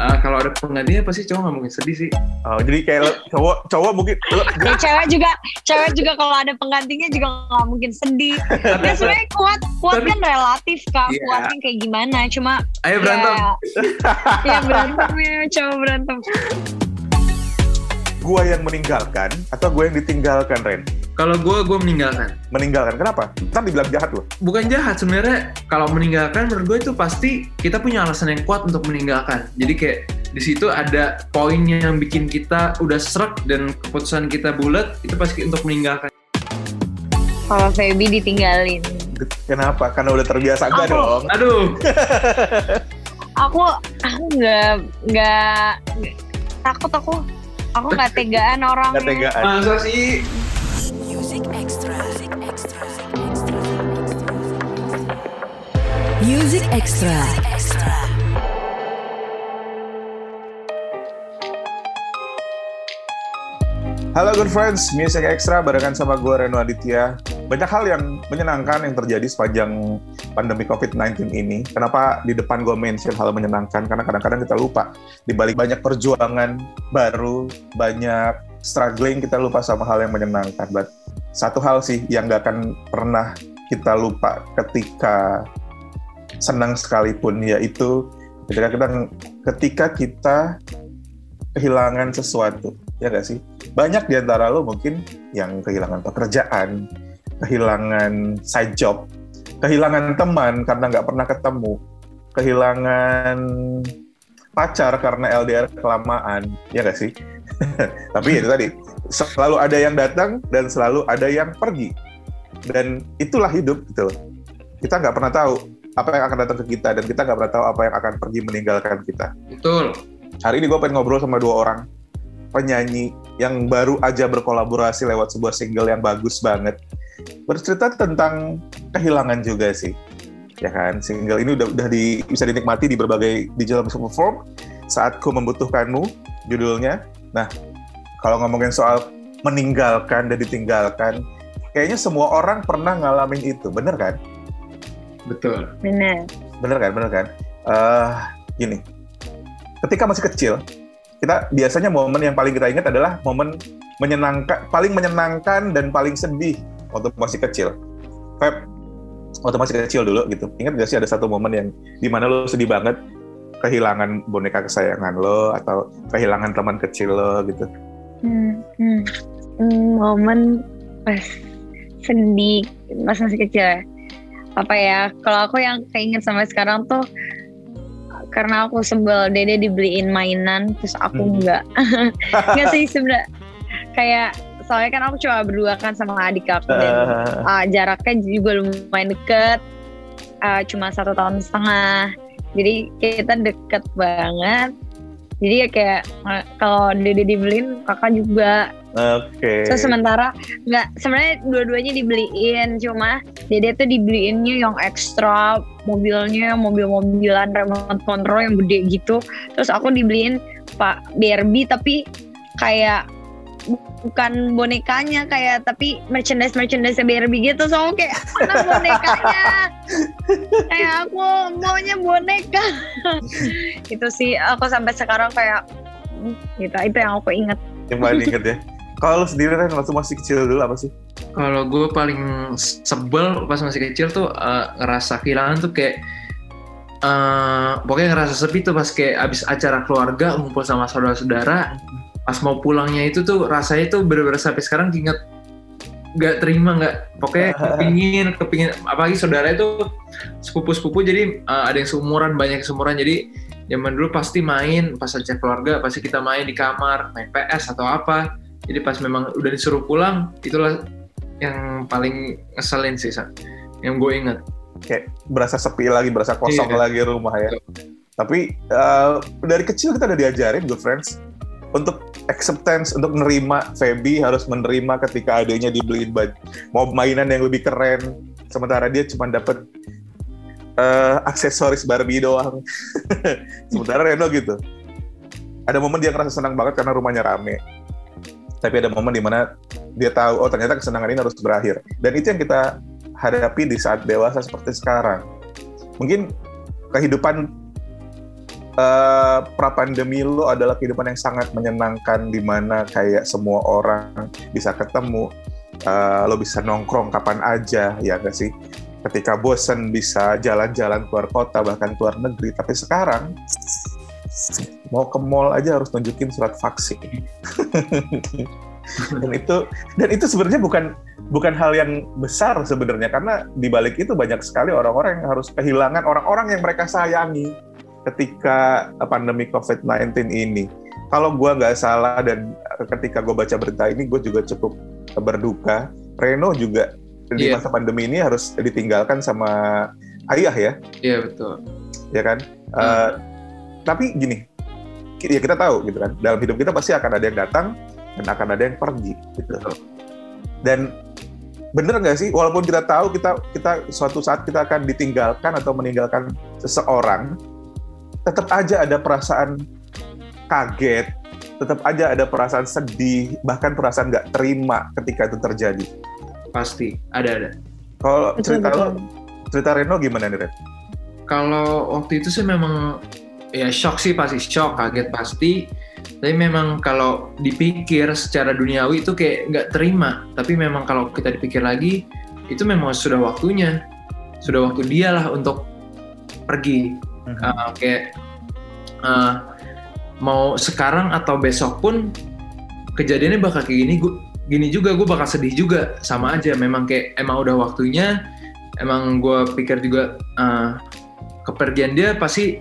uh, kalau ada penggantinya pasti cowok nggak mungkin sedih sih. Oh, jadi kayak lo, cowok cowok mungkin lo, Ya, cewek juga cewek juga kalau ada penggantinya juga nggak mungkin sedih. Ya sebenarnya kuat kuat Tapi- kan relatif kak. Iya. Kuatnya kayak gimana? Cuma Ayo berantem. Ya, ya berantem ya cowok berantem. gua yang meninggalkan atau gue yang ditinggalkan Ren? Kalau gue gue meninggalkan. Meninggalkan kenapa? Kan dibilang jahat loh. Bukan jahat sebenarnya. Kalau meninggalkan menurut gue itu pasti kita punya alasan yang kuat untuk meninggalkan. Jadi kayak di situ ada poin yang bikin kita udah serak dan keputusan kita bulat itu pasti untuk meninggalkan. Kalau Feby ditinggalin. Kenapa? Karena udah terbiasa enggak Aku- dong. Aduh, Aku aku nggak nggak takut aku. Aku nggak tegaan orang. Enggak tegaan. masa sih? Music Extra. Music Extra. Music Extra. Extra. Halo good friends, Music Extra barengan sama gue Reno Aditya. Banyak hal yang menyenangkan yang terjadi sepanjang pandemi COVID-19 ini. Kenapa di depan gue mention hal menyenangkan? Karena kadang-kadang kita lupa. Di balik banyak perjuangan baru, banyak struggling, kita lupa sama hal yang menyenangkan. But satu hal sih yang gak akan pernah kita lupa ketika senang sekalipun, yaitu ketika kita, ketika kita kehilangan sesuatu. Ya gak sih? banyak di antara lo mungkin yang kehilangan pekerjaan, kehilangan side job, kehilangan teman karena nggak pernah ketemu, kehilangan pacar karena LDR kelamaan, ya nggak sih? Tapi itu tadi, selalu ada yang datang dan selalu ada yang pergi. Dan itulah hidup gitu loh. Kita nggak pernah tahu apa yang akan datang ke kita dan kita nggak pernah tahu apa yang akan pergi meninggalkan kita. Betul. Hari ini gue pengen ngobrol sama dua orang penyanyi yang baru aja berkolaborasi lewat sebuah single yang bagus banget. Bercerita tentang kehilangan juga sih. Ya kan, single ini udah, udah di, bisa dinikmati di berbagai digital music platform. Saatku membutuhkanmu, judulnya. Nah, kalau ngomongin soal meninggalkan dan ditinggalkan, kayaknya semua orang pernah ngalamin itu, bener kan? Betul. Bener. Bener kan, bener kan? Eh, gini, ketika masih kecil, kita biasanya momen yang paling kita ingat adalah momen menyenangkan, paling menyenangkan dan paling sedih waktu masih kecil. Feb, waktu masih kecil dulu gitu, ingat gak sih ada satu momen yang di mana lo sedih banget kehilangan boneka kesayangan lo atau kehilangan teman kecil lo gitu. Hmm, hmm. Hmm, momen pas sedih pas masih kecil ya. apa ya kalau aku yang keinget sampai sekarang tuh karena aku sebel dede dibeliin mainan terus aku Hmm. enggak enggak sih sebenarnya kayak soalnya kan aku cuma berdua kan sama adik aku dan uh, jaraknya juga lumayan deket uh, cuma satu tahun setengah jadi kita deket banget jadi ya kayak uh, kalau dede dibeliin kakak juga Oke. So sementara nggak sebenarnya dua-duanya dibeliin cuma Dede tuh dibeliinnya yang ekstra mobilnya mobil-mobilan remote control yang gede gitu. Terus aku dibeliin Pak Barbie tapi kayak bukan bonekanya kayak tapi merchandise merchandise Barbie gitu. So kayak mana bonekanya. Kayak aku maunya boneka. Itu sih aku sampai sekarang kayak hmm, gitu. Itu yang aku inget Yang paling inget ya. Kalau sendiri kan waktu masih kecil dulu apa sih? Kalau gue paling sebel pas masih kecil tuh eh, ngerasa kehilangan tuh kayak eh pokoknya ngerasa sepi tuh pas kayak abis acara keluarga ngumpul sama saudara-saudara pas mau pulangnya itu tuh rasanya tuh bener-bener sampai sekarang inget. Nggak terima nggak. Pokoknya kepingin kepingin. Apalagi saudara itu sepupu-sepupu jadi eh, ada yang seumuran banyak yang seumuran. Jadi zaman dulu pasti main pas acara keluarga pasti kita main di kamar main PS atau apa. Jadi pas memang udah disuruh pulang itulah yang paling ngeselin sih San. yang gue inget kayak berasa sepi lagi, berasa kosong Iya. lagi rumah ya. Tapi eh, dari kecil kita udah diajarin, good friends, untuk acceptance, untuk menerima Feby harus menerima ketika adanya dibeliin baju, mau mainan yang lebih keren, sementara dia cuma dapat eh, aksesoris Barbie doang. sementara Reno gitu. Ada momen dia ngerasa senang banget karena rumahnya rame. Tapi ada momen di mana dia tahu, oh ternyata kesenangan ini harus berakhir. Dan itu yang kita hadapi di saat dewasa seperti sekarang. Mungkin kehidupan eh, pra pandemi lo adalah kehidupan yang sangat menyenangkan di mana kayak semua orang bisa ketemu, eh, lo bisa nongkrong kapan aja, ya gak sih? Ketika bosen bisa jalan-jalan keluar kota bahkan keluar negeri. Tapi sekarang mau ke mall aja harus nunjukin surat vaksin. dan itu dan itu sebenarnya bukan bukan hal yang besar sebenarnya karena di balik itu banyak sekali orang-orang yang harus kehilangan orang-orang yang mereka sayangi ketika pandemi COVID-19 ini. Kalau gue nggak salah dan ketika gue baca berita ini gue juga cukup berduka. Reno juga di Iya. masa pandemi ini harus ditinggalkan sama ayah ya, Iya betul. ya kan? Eh, tapi gini, ya kita tahu gitu kan, dalam hidup kita pasti akan ada yang datang dan akan ada yang pergi gitu. Dan bener nggak sih, walaupun kita tahu kita kita suatu saat kita akan ditinggalkan atau meninggalkan seseorang, tetap aja ada perasaan kaget, tetap aja ada perasaan sedih, bahkan perasaan nggak terima ketika itu terjadi. Pasti ada ada. Kalau cerita betul. lo, cerita Reno gimana nih Ren? Kalau waktu itu sih memang ya shock sih pasti shock, kaget pasti. Tapi memang kalau dipikir secara duniawi itu kayak nggak terima. Tapi memang kalau kita dipikir lagi, itu memang sudah waktunya. Sudah waktu dia lah untuk pergi. Uh, kayak uh, mau sekarang atau besok pun kejadiannya bakal kayak gini. Gua, gini juga gue bakal sedih juga sama aja. Memang kayak emang udah waktunya. Emang gue pikir juga uh, kepergian dia pasti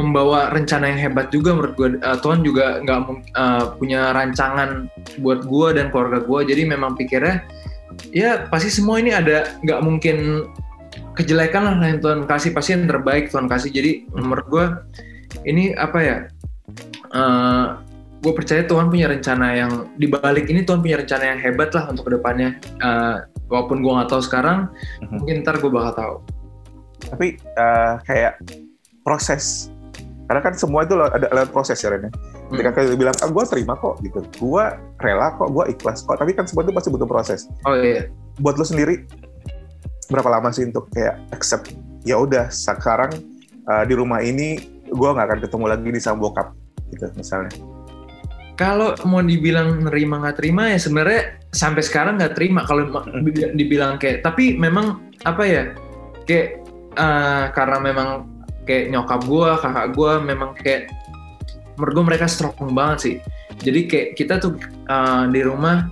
membawa rencana yang hebat juga menurut gue Uh, Tuhan juga nggak uh, punya rancangan buat gue dan keluarga gue jadi memang pikirnya ya pasti semua ini ada nggak mungkin kejelekan lah yang Tuhan kasih pasti yang terbaik Tuhan kasih. Jadi menurut gue ini apa ya gue percaya Tuhan punya rencana yang dibalik ini Tuhan punya rencana yang hebat lah untuk ke depannya. Uh, walaupun gue nggak tahu sekarang Mhm. mungkin ntar gue bakal tahu. Tapi eh, kayak proses. Karena kan semua itu ada lewat proses ya Ren ya. ketika Hmm. kalian bilang ah, gue terima kok gitu. Gue rela kok gue ikhlas kok. Tapi kan semua itu pasti butuh proses. Oh iya. Buat lo sendiri berapa lama sih untuk kayak accept ya udah sekarang eh, di rumah ini gue nggak akan ketemu lagi di sama bokap gitu misalnya. Kalau mau dibilang nerima nggak terima ya sebenarnya sampai sekarang nggak terima. Kalau Mm. dibi- dibilang kayak tapi memang apa ya kayak eh, karena memang kayak nyokap gua kakak gua memang kayak menurut gua mereka strong banget sih. Jadi kayak kita tuh eh, di rumah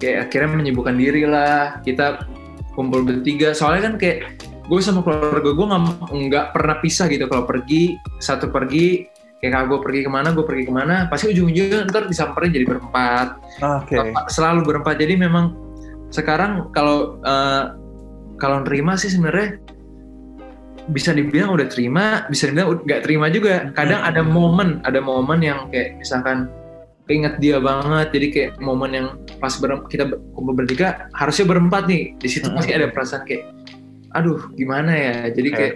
kayak akhirnya menyibukkan diri lah. Kita kumpul bertiga. Soalnya kan kayak gue sama keluarga gue nggak nggak pernah pisah gitu. Kalau pergi satu pergi kayak kalau gue pergi ke mana gue pergi ke mana pasti ujung-ujungnya ntar disamperin jadi berempat. Oke. Selalu berempat. Jadi memang sekarang kalau eh, kalau nerima sih sebenarnya bisa dibilang udah terima bisa dibilang nggak terima juga. Kadang ada momen ada momen yang kayak misalkan keinget dia banget. Jadi kayak momen yang pas berem- kita ber- kumpul bertiga harusnya berempat nih. Di situ Hmm. pasti ada perasaan kayak aduh gimana ya? Jadi kayak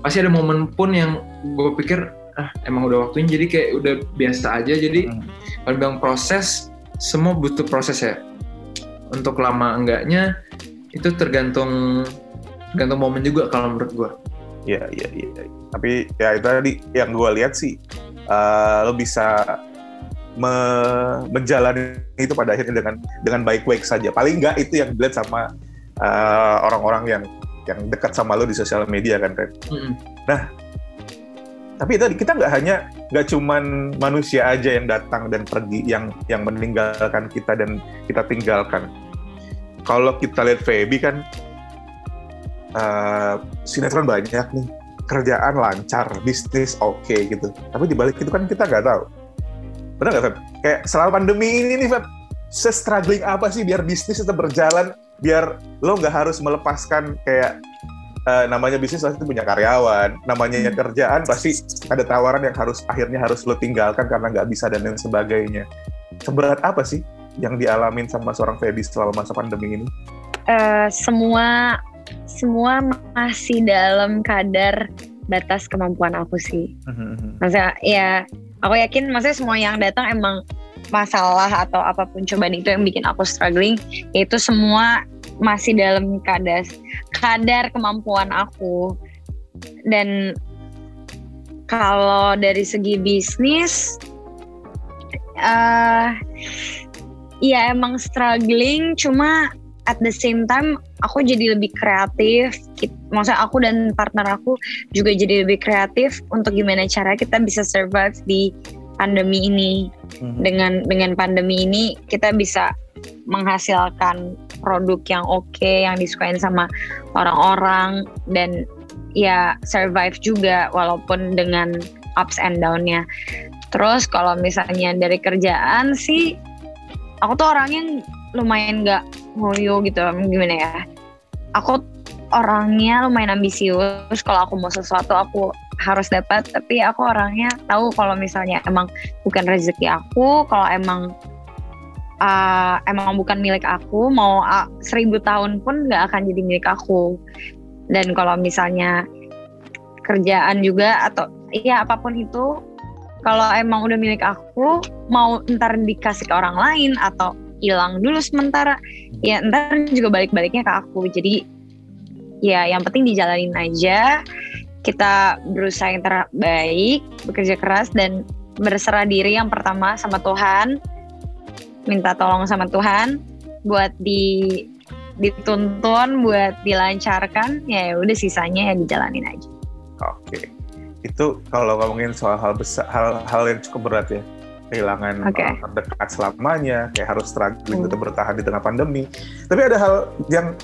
pasti ada momen pun yang gue pikir ah emang udah waktunya. Jadi kayak udah biasa aja. Jadi Hmm. kalau bilang proses semua butuh proses ya. Untuk lama enggaknya itu tergantung tergantung momen juga kalau menurut gue Iya, iya, iya. Tapi ya itu tadi yang gue lihat sih, eh, lo bisa me- menjalani itu pada akhirnya dengan dengan baik-baik saja. Paling nggak itu yang dilihat sama eh, orang-orang yang yang dekat sama lo di sosial media kan, Ren. Mm-mm. Tapi tadi kita nggak hanya nggak cuman manusia aja yang datang dan pergi, yang yang meninggalkan kita dan kita tinggalkan. Kalau kita lihat Feby kan eh, sinetron banyak nih, kerjaan lancar, bisnis oke gitu. Tapi di balik itu kan kita nggak tahu. Benar nggak Feb? Kayak selama pandemi ini nih Feb, se-struggling apa sih biar bisnis tetap berjalan, biar lo nggak harus melepaskan kayak eh, namanya bisnis pasti punya karyawan, namanya kerjaan pasti ada tawaran yang harus akhirnya harus lo tinggalkan karena nggak bisa dan lain sebagainya. Seberat apa sih yang dialamin sama seorang Feby selama masa pandemi ini? Eh, semua semua masih dalam kadar batas kemampuan aku sih. Maksudnya ya aku yakin maksudnya semua yang datang emang masalah atau apa pun cobaan itu yang bikin aku struggling itu semua masih dalam kadar kadar kemampuan aku. Dan kalau dari segi bisnis, eh ya emang struggling, cuma at the same time aku jadi lebih kreatif. Maksudnya aku dan partner aku juga jadi lebih kreatif untuk gimana cara kita bisa survive di pandemi ini. Mhm. Dengan dengan pandemi ini kita bisa menghasilkan produk yang oke, yang disukain sama orang-orang dan ya survive juga walaupun dengan ups and down-nya. Terus kalau misalnya dari kerjaan sih, aku tuh orangnya lumayan nggak ngoyo gitu, gimana ya? Aku orangnya lumayan ambisius. Kalau aku mau sesuatu aku harus dapat. Tapi aku orangnya tahu kalau misalnya emang bukan rezeki aku, kalau emang uh, emang bukan milik aku, mau uh, seribu tahun pun nggak akan jadi milik aku. Dan kalau misalnya kerjaan juga atau ya apa pun itu kalau emang udah milik aku mau ntar dikasih ke orang lain atau hilang dulu sementara. Ya ntar juga balik-baliknya ke aku. Jadi ya yang penting dijalanin aja. Kita berusaha yang terbaik bekerja keras dan berserah diri yang pertama sama Tuhan. Minta tolong sama Tuhan buat di dituntun buat dilancarkan. Ya udah sisanya ya dijalanin aja. Oke. Itu kalau ngomongin soal hal besar, hal-hal yang cukup berat ya. Kehilangan Oke. orang terdekat selamanya, kayak harus struggling Hmm. tetap bertahan di tengah pandemi. Tapi ada hal yang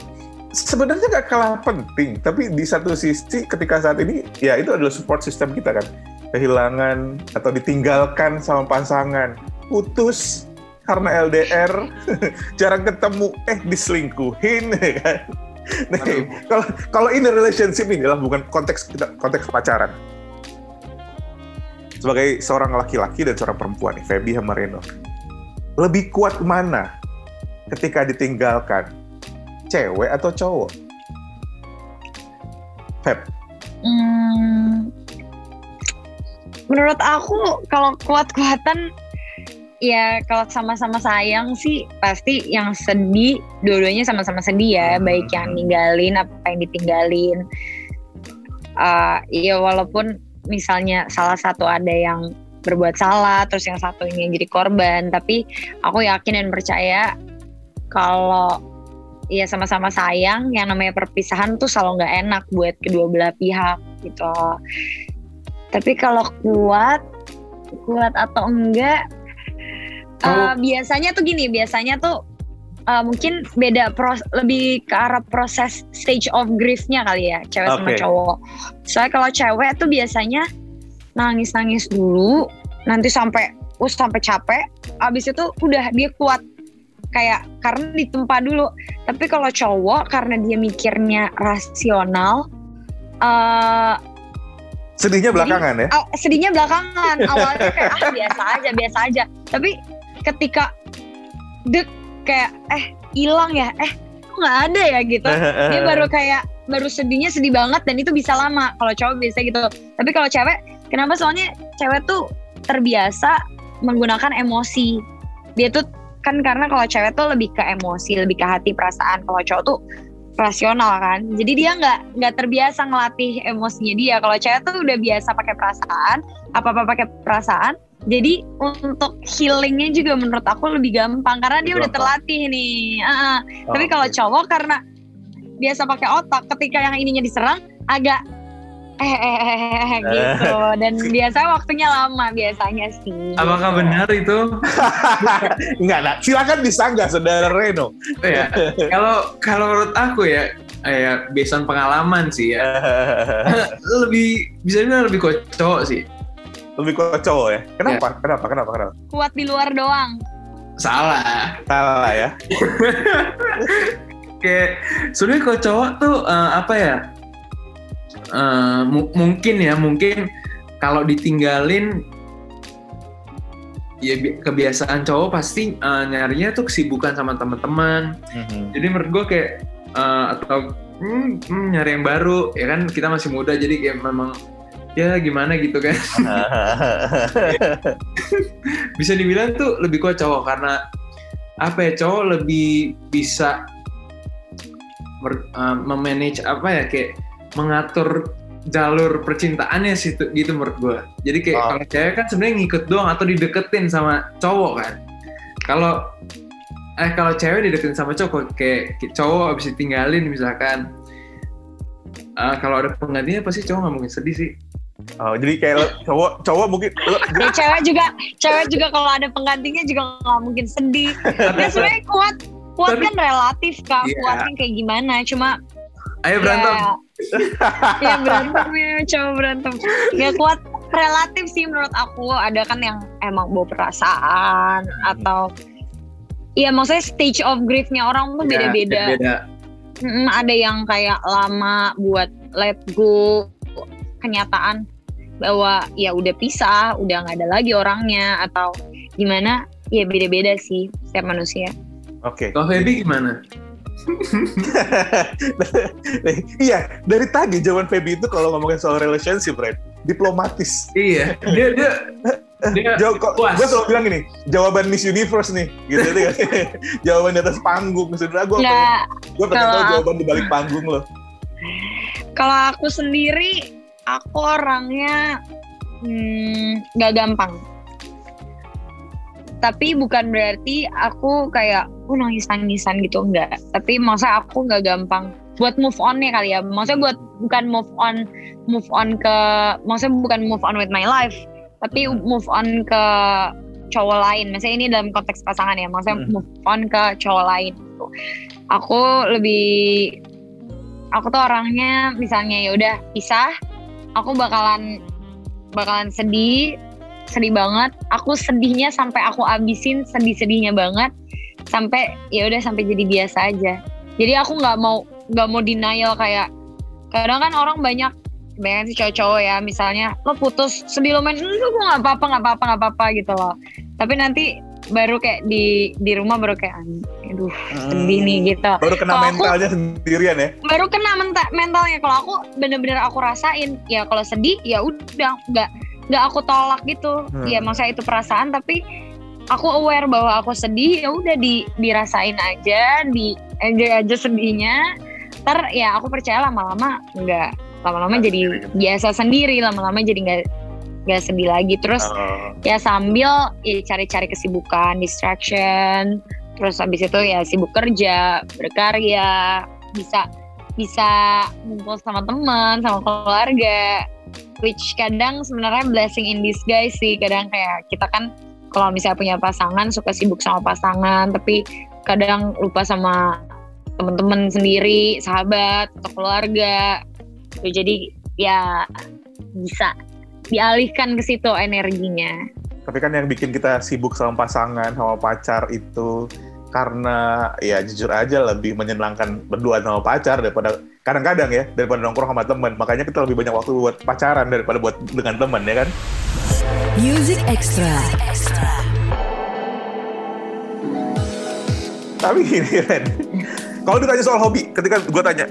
sebenarnya gak kalah penting, tapi di satu sisi ketika saat ini, ya itu adalah support system kita kan. Kehilangan atau ditinggalkan sama pasangan, putus karena LDR, jarang ketemu, eh diselingkuhin, ya kan? Nih, Aduh. kalau kalau ini relationship ini adalah bukan konteks kita konteks pacaran. Sebagai seorang laki-laki dan seorang perempuan nih, Feby sama Reno. Lebih kuat mana ketika ditinggalkan? Cewek atau cowok? Feb, Hmm, menurut aku kalau kuat-kuatan ya kalau sama-sama sayang sih pasti yang sedih dua-duanya sama-sama sedih ya Hmm. baik yang ninggalin apa yang ditinggalin Eh, ya walaupun misalnya salah satu ada yang berbuat salah terus yang satunya jadi korban. Tapi aku yakin dan percaya kalau ya sama-sama sayang yang namanya perpisahan tuh selalu nggak enak buat kedua belah pihak gitu. Tapi kalau kuat kuat atau enggak Kalau- eh, biasanya tuh gini biasanya tuh eh, mungkin beda pros- lebih ke arah proses stage of griefnya kali ya cewek sama Oke. cowok. Soalnya kalau cewek tuh biasanya nangis nangis dulu nanti sampai uh sampai capek abis itu udah dia kuat. Kayak karena ditempa dulu. Tapi kalau cowok karena dia mikirnya rasional eh sedihnya Jadi- belakangan ya? aw- sedihnya belakangan. Awalnya kayak ah biasa aja biasa aja. Tapi ketika dek kayak eh hilang ya? Eh kok nggak ada ya? gitu. Dia baru kayak baru sedihnya sedih banget dan itu bisa lama kalau cowok biasa gitu. Tapi kalau cewek kenapa? Soalnya cewek tuh terbiasa menggunakan emosi. Dia tuh kan karena kalau cewek tuh lebih ke emosi lebih ke hati perasaan. Kalau cowok tuh rasional kan. Jadi dia nggak nggak terbiasa ngelatih emosinya dia. Kalau cewek tuh udah biasa pakai perasaan apa apa pakai perasaan jadi untuk healingnya juga menurut aku lebih gampang karena dia udah terlatih nih Ah, ah. tapi kalau Oke. cowok karena biasa pakai otak ketika yang ininya diserang agak eh eh, eh, eh, eh, gitu dan biasa waktunya lama biasanya sih Apakah gitu. benar itu? Enggak, nah, silakan disanggah saudara Reno. ya. Kalau kalau menurut aku ya, eh, ya based on pengalaman sih ya. lebih bisa dibilang lebih kok cowok sih. Lebih ke cowok ya? Kenapa? Kenapa? Kenapa? Kenapa? kuat di luar doang Salah. Salah ya? Kayak sebenarnya kalau cowok tuh eh, apa ya? Eh, mu- mungkin ya, mungkin kalau ditinggalin ya bi- kebiasaan cowok pasti eh, nyarinya tuh kesibukan sama teman-teman. Jadi menurut gue kayak eh, atau hmm, hmm, nyari yang baru ya kan kita masih muda jadi kayak memang ya gimana gitu kan. bisa dibilang tuh lebih kuat cowok karena apa ya cowok lebih bisa mer- uh, memanage apa ya kayak mengatur jalur percintaannya sih gitu menurut gue. Jadi kayak Oh. kalau cewek kan sebenarnya ngikut doang atau dideketin sama cowok kan. Kalau eh kalau cewek dideketin sama cowok kayak cowok abis ditinggalin misalkan. eh, kalau ada penggantinya pasti cowok nggak mungkin sedih sih. Oh, jadi kayak lo- cowok cowok mungkin lo- Ya, cewek juga cewek juga kalau ada penggantinya juga nggak mungkin sedih. Ya sebenarnya kuat kuat Tapi- kan relatif kak. Iya. Kuatnya kayak gimana? Cuma Ayo berantem. Ya, ya berantem ya, coba berantem. Ya kuat relatif sih menurut aku. Ada kan yang emang bawa perasaan atau Iya maksudnya stage of griefnya orang tuh Ya, beda-beda. beda. Mm, ada yang kayak lama buat let go kenyataan bahwa ya udah pisah, udah nggak ada lagi orangnya atau gimana? Ya beda-beda sih setiap manusia. Oke. Kalau Feby gimana? iya, dari tadi jawaban Feby itu kalau ngomongin soal relationship, Red, diplomatis. Iya, dia dia dia kok, gue selalu bilang gini, jawaban Miss Universe nih, gitu kan. jawaban di atas panggung. Sebenarnya gue gue pengen tahu jawaban di balik panggung loh. kalau aku sendiri, aku orangnya hmm, nggak gampang. Tapi bukan berarti aku kayak oh nangis-nangisan gitu enggak. Tapi masa aku nggak gampang buat move on-nya kali ya. Maksudnya buat bukan move on move on ke maksudnya bukan move on with my life, tapi move on ke cowok lain. Maksudnya ini dalam konteks pasangan ya. Maksudnya Hmm. move on ke cowok lain gitu. Aku lebih aku tuh orangnya misalnya ya udah pisah, aku bakalan bakalan sedih, sedih banget. Aku sedihnya sampai aku abisin sedih-sedihnya banget sampai ya udah sampai jadi biasa aja. Jadi aku nggak mau nggak mau denial kayak kadang kan orang banyak banyak sih cowok-cowok ya misalnya lo putus sedih lo main enggak gue nggak apa-apa nggak apa-apa nggak apa-apa gitu loh tapi nanti baru kayak di di rumah baru kayak aduh sedih nih gitu. Baru kena aku- mentalnya sendirian ya. baru kena menta- mentalnya. Kalau aku bener-bener aku rasain ya kalau sedih ya udah nggak nggak aku tolak gitu. Hmm. ya masa itu perasaan tapi aku aware bahwa aku sedih ya udah di dirasain aja di enjoy aja sedihnya. Ter ya aku percaya lama-lama nggak lama-lama jadi biasa sendiri lama-lama jadi nggak nggak sedih lagi. Terus Oh. ya sambil ya cari-cari kesibukan distraction. Terus habis itu ya sibuk kerja berkarya bisa bisa ngumpul sama teman sama keluarga. Which kadang sebenarnya blessing in disguise sih. Kadang kayak kita kan kalau misalnya punya pasangan suka sibuk sama pasangan. Tapi kadang lupa sama teman-teman sendiri sahabat atau keluarga. Jadi ya bisa dialihkan ke situ energinya Tapi kan yang bikin kita sibuk sama pasangan, sama pacar itu karena ya jujur aja lebih menyenangkan berdua sama pacar daripada kadang-kadang ya daripada nongkrong sama teman. Makanya kita lebih banyak waktu buat pacaran daripada buat dengan teman ya kan. Music Extra. Extra. Tapi gini Ren, kalau ditanya soal hobi, ketika gue tanya,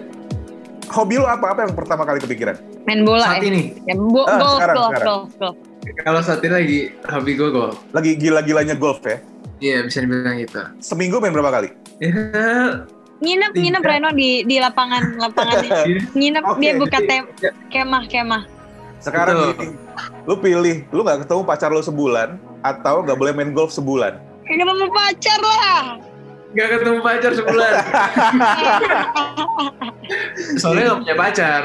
hobi lu apa? Apa yang pertama kali kepikiran? main bola Saat ya, ini, ya bo- Ah, golf, sekarang, golf, sekarang. golf, golf. kalau saat ini lagi hobi gue golf. Lagi gila-gilanya golf ya? Iya bisa dibilang gitu. Seminggu main berapa kali? Ya, nginep Tiga. nginep Reno di di lapangan lapangan nginep Oke, dia buka jadi- tem kemah kemah Sekarang Betul. gini, lu pilih, lu nggak ketemu pacar lu sebulan atau nggak boleh main golf sebulan? kenapa mau pacar lah Gak ketemu pacar sebulan. Soalnya gak punya pacar.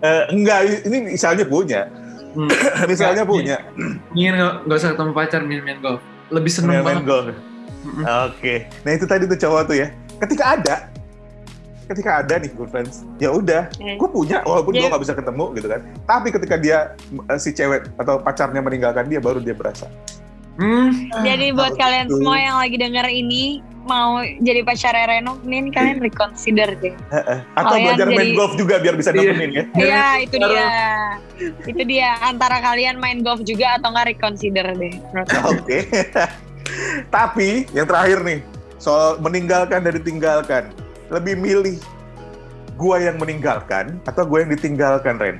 Eh, enggak, ini misalnya punya. Hmm. misalnya Nggak, punya. Ingin gak, gak usah ketemu pacar main-main golf. Lebih seneng Main, main banget. golf. Oke. Nah itu tadi tuh cowok tuh ya. Ketika ada, ketika ada nih good friends, ya udah, gue punya walaupun gue Dia- nggak bisa ketemu gitu kan. Tapi ketika dia eh, si cewek atau pacarnya meninggalkan dia, baru dia berasa. Hmm, jadi buat tahu kalian gitu. semua yang lagi denger ini mau jadi pacar Reno ini kalian reconsider deh Atau Kalian belajar main jadi- golf juga biar bisa Iya. nemenin ya. Iya itu baru- dia itu dia antara kalian main golf juga atau nggak reconsider deh. Oke. Tapi yang terakhir nih soal meninggalkan dan ditinggalkan, lebih milih gua yang meninggalkan atau gue yang ditinggalkan Ren?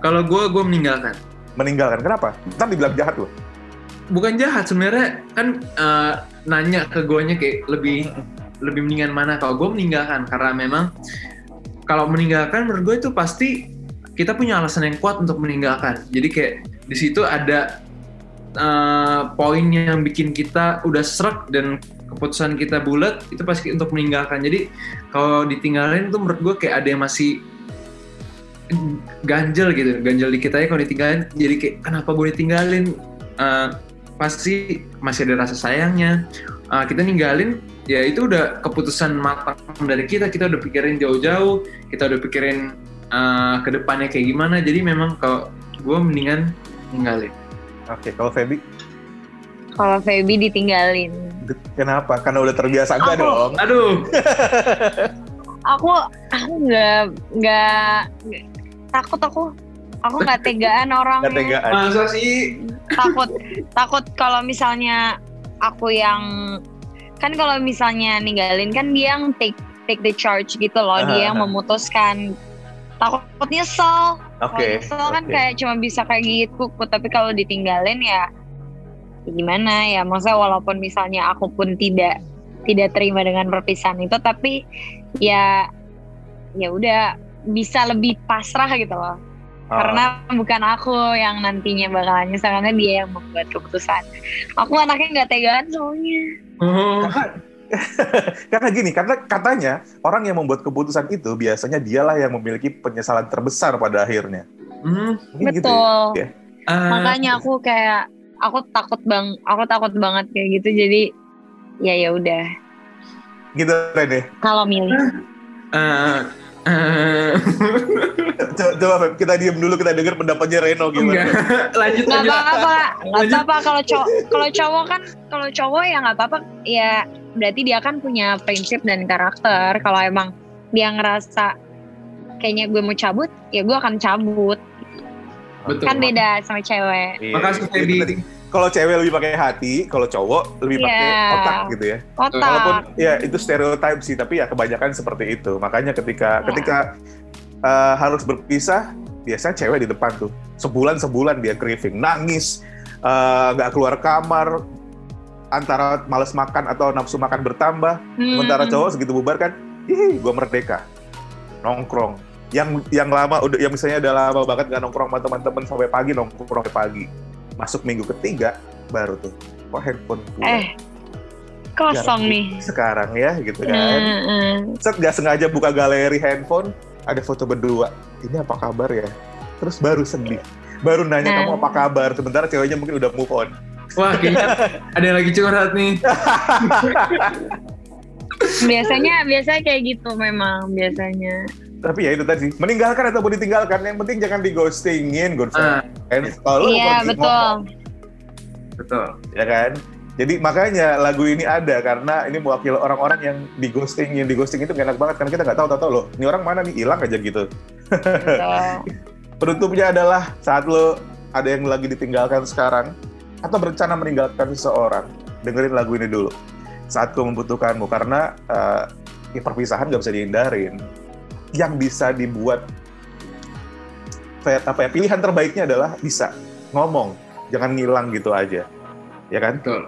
kalau gue, gue meninggalkan. Meninggalkan kenapa? Ntar dibilang jahat loh. Bukan jahat sebenarnya kan eh, nanya ke gue kayak lebih lebih mendingan mana kalau gue meninggalkan karena memang kalau meninggalkan menurut gue itu pasti kita punya alasan yang kuat untuk meninggalkan. Jadi kayak di situ ada eh, poin yang bikin kita udah serak dan keputusan kita bulat itu pasti untuk meninggalkan. Jadi kalau ditinggalin tuh menurut gue kayak ada yang masih ganjel gitu, ganjel di kita ya kalau ditinggalin. Jadi kayak kenapa gue ditinggalin? Eh, pasti masih ada rasa sayangnya. Eh, kita ninggalin ya itu udah keputusan matang dari kita. Kita udah pikirin jauh-jauh, kita udah pikirin eh, ke depannya kayak gimana. Jadi memang kalau gue mendingan ninggalin. Oke, kalau Feby, Kalau Feby ditinggalin. kenapa? Karena udah terbiasa enggak dong? Aduh, Aku aku nggak nggak takut aku. Aku nggak tegaan orangnya. Nggak tegaan. masa sih? takut takut kalau misalnya aku yang kan kalau misalnya ninggalin kan dia yang take take the charge gitu loh. Dia yang memutuskan. Takut nyesel. Oke. kalau nyesel kan oke. kayak cuma bisa kayak gitu. Tapi kalau ditinggalin ya, ya gimana ya? Maksudnya walaupun misalnya aku pun tidak tidak terima dengan perpisahan itu tapi ya ya udah bisa lebih pasrah gitu loh karena bukan aku yang nantinya bakalan nyesel karena dia yang membuat keputusan. Aku anaknya nggak tegaan soalnya. Oh, karena gini, karena katanya orang yang membuat keputusan itu biasanya dialah yang memiliki penyesalan terbesar pada akhirnya. hmm, Mungkin gitu ya? betul. Ya? ah, makanya aku kayak aku takut bang aku takut banget kayak gitu jadi ya ya udah. Gitu Rene. kalau milih. Ah, ah, Coba, coba Feb, kita diem dulu kita dengar pendapatnya Reno enggak, gimana. lanjut nggak lanjut. apa-apa nggak Lanjut. apa-apa kalau cowok kalau cowok kan kalau cowok ya nggak apa-apa ya berarti dia kan punya prinsip dan karakter kalau emang dia ngerasa kayaknya gue mau cabut ya gue akan cabut Betul. kan beda sama cewek Iya, Makasih, Feby. Kalau cewek lebih pakai hati, kalau cowok lebih pakai Iya. otak gitu ya. otak Walaupun ya itu stereotype sih, tapi ya kebanyakan seperti itu. Makanya ketika Ya. ketika uh, harus berpisah, biasanya cewek di depan tuh. Sebulan sebulan dia grieving, nangis, uh, nggak keluar kamar, antara males makan atau nafsu makan bertambah. Hmm. Sementara cowok segitu bubar kan, ih gue merdeka, nongkrong. Yang yang lama udah yang misalnya udah lama banget nggak nongkrong sama teman-teman sampai pagi nongkrong sampai pagi. Masuk minggu ketiga baru tuh, kok handphone gue eh kosong Jarang nih sekarang ya gitu kan. Hmm, hmm. Set nggak sengaja buka galeri handphone, ada foto berdua. Ini apa kabar ya? Terus baru sedih. Baru nanya Nah. kamu apa kabar, sementara ceweknya mungkin udah move on. Wah, kayaknya ada yang lagi curhat nih. biasanya biasanya kayak gitu memang biasanya Tapi ya itu tadi, meninggalkan ataupun ditinggalkan, yang penting jangan di ghostingin, good friend. Kalau lu iya mau- betul betul. ya kan? Jadi makanya lagu ini ada karena ini mewakili orang-orang yang di ghostingin, di ghosting itu gak enak banget karena kita nggak tahu tahu loh, ini orang mana nih hilang aja gitu. Penutupnya adalah saat lo ada yang lagi ditinggalkan sekarang atau berencana meninggalkan seseorang, dengerin lagu ini dulu. Saat ku membutuhkanmu karena eh, ya perpisahan nggak bisa dihindarin. Yang bisa dibuat apa ya pilihan terbaiknya adalah bisa ngomong, jangan ngilang gitu aja, ya kan? Betul.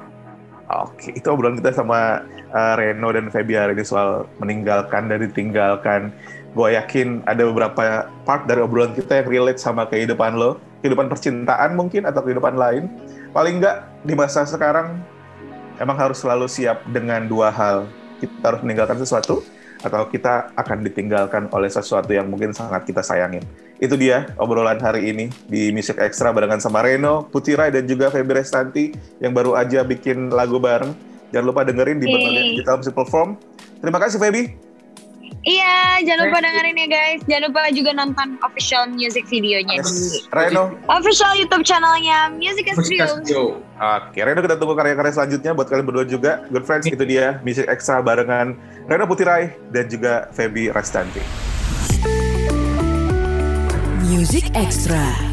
Oke, itu obrolan kita sama uh, Reno dan Feby hari ini soal meninggalkan dan ditinggalkan. Gue yakin ada beberapa part dari obrolan kita yang relate sama kehidupan lo, kehidupan percintaan mungkin atau kehidupan lain. Paling nggak di masa sekarang emang harus selalu siap dengan dua hal. Kita harus meninggalkan sesuatu atau kita akan ditinggalkan oleh sesuatu yang mungkin sangat kita sayangin. Itu dia obrolan hari ini di Music Extra barengan sama Reno, Putirai, dan juga Feby Restanti yang baru aja bikin lagu bareng. Jangan lupa dengerin di berbagai digital music platform. Terima kasih Feby. iya jangan lupa dengerin ya guys jangan lupa juga nonton official music videonya di Reno. official YouTube channelnya Music Joe. Oke, Reno kita tunggu karya-karya selanjutnya buat kalian berdua juga. Good friends, itu dia Music Extra barengan Reno Putirai dan juga Feby Restanti. Music Extra.